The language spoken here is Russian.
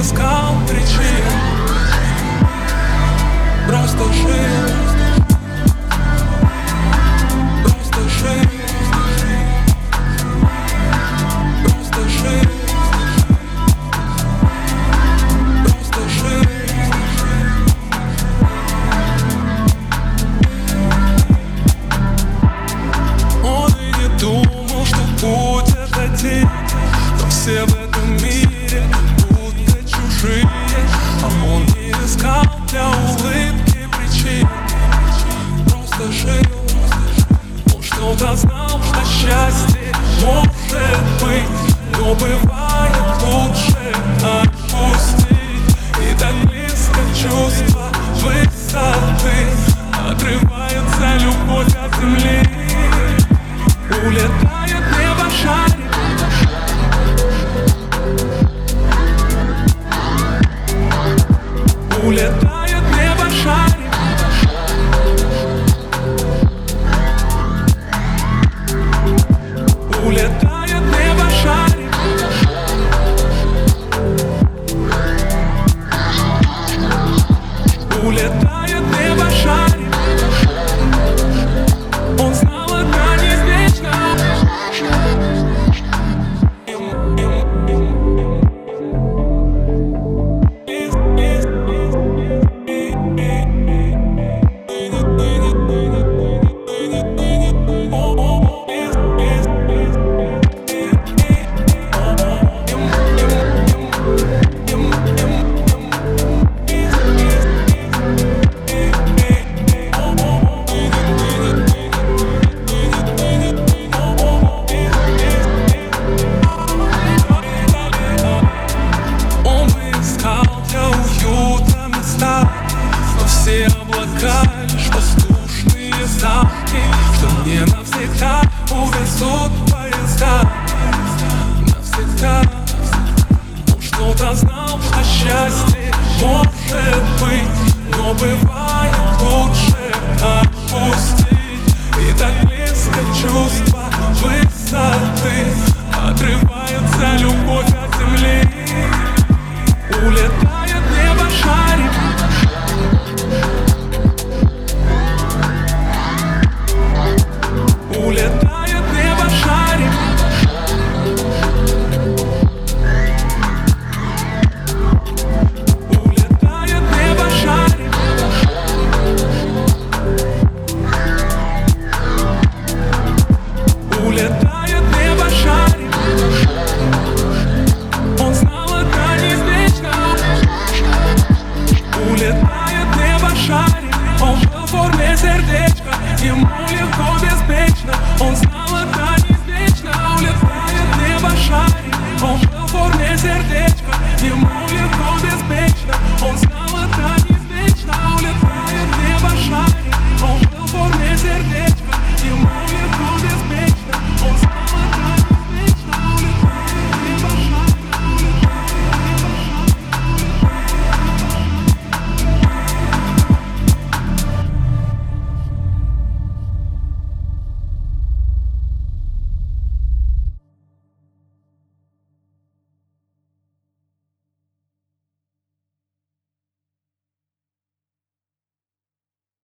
искал причин я знал о счастье может быть Но бывает лучше отпустить И так близко чувства высоты знаки Что мне навсегда увезут поезда? Навсегда. Ну, Кто-то знал, что счастье. Может быть Но бывает лучше отпустить. И так близко чувство высоты. Отрывается любовь от земли. certeza que o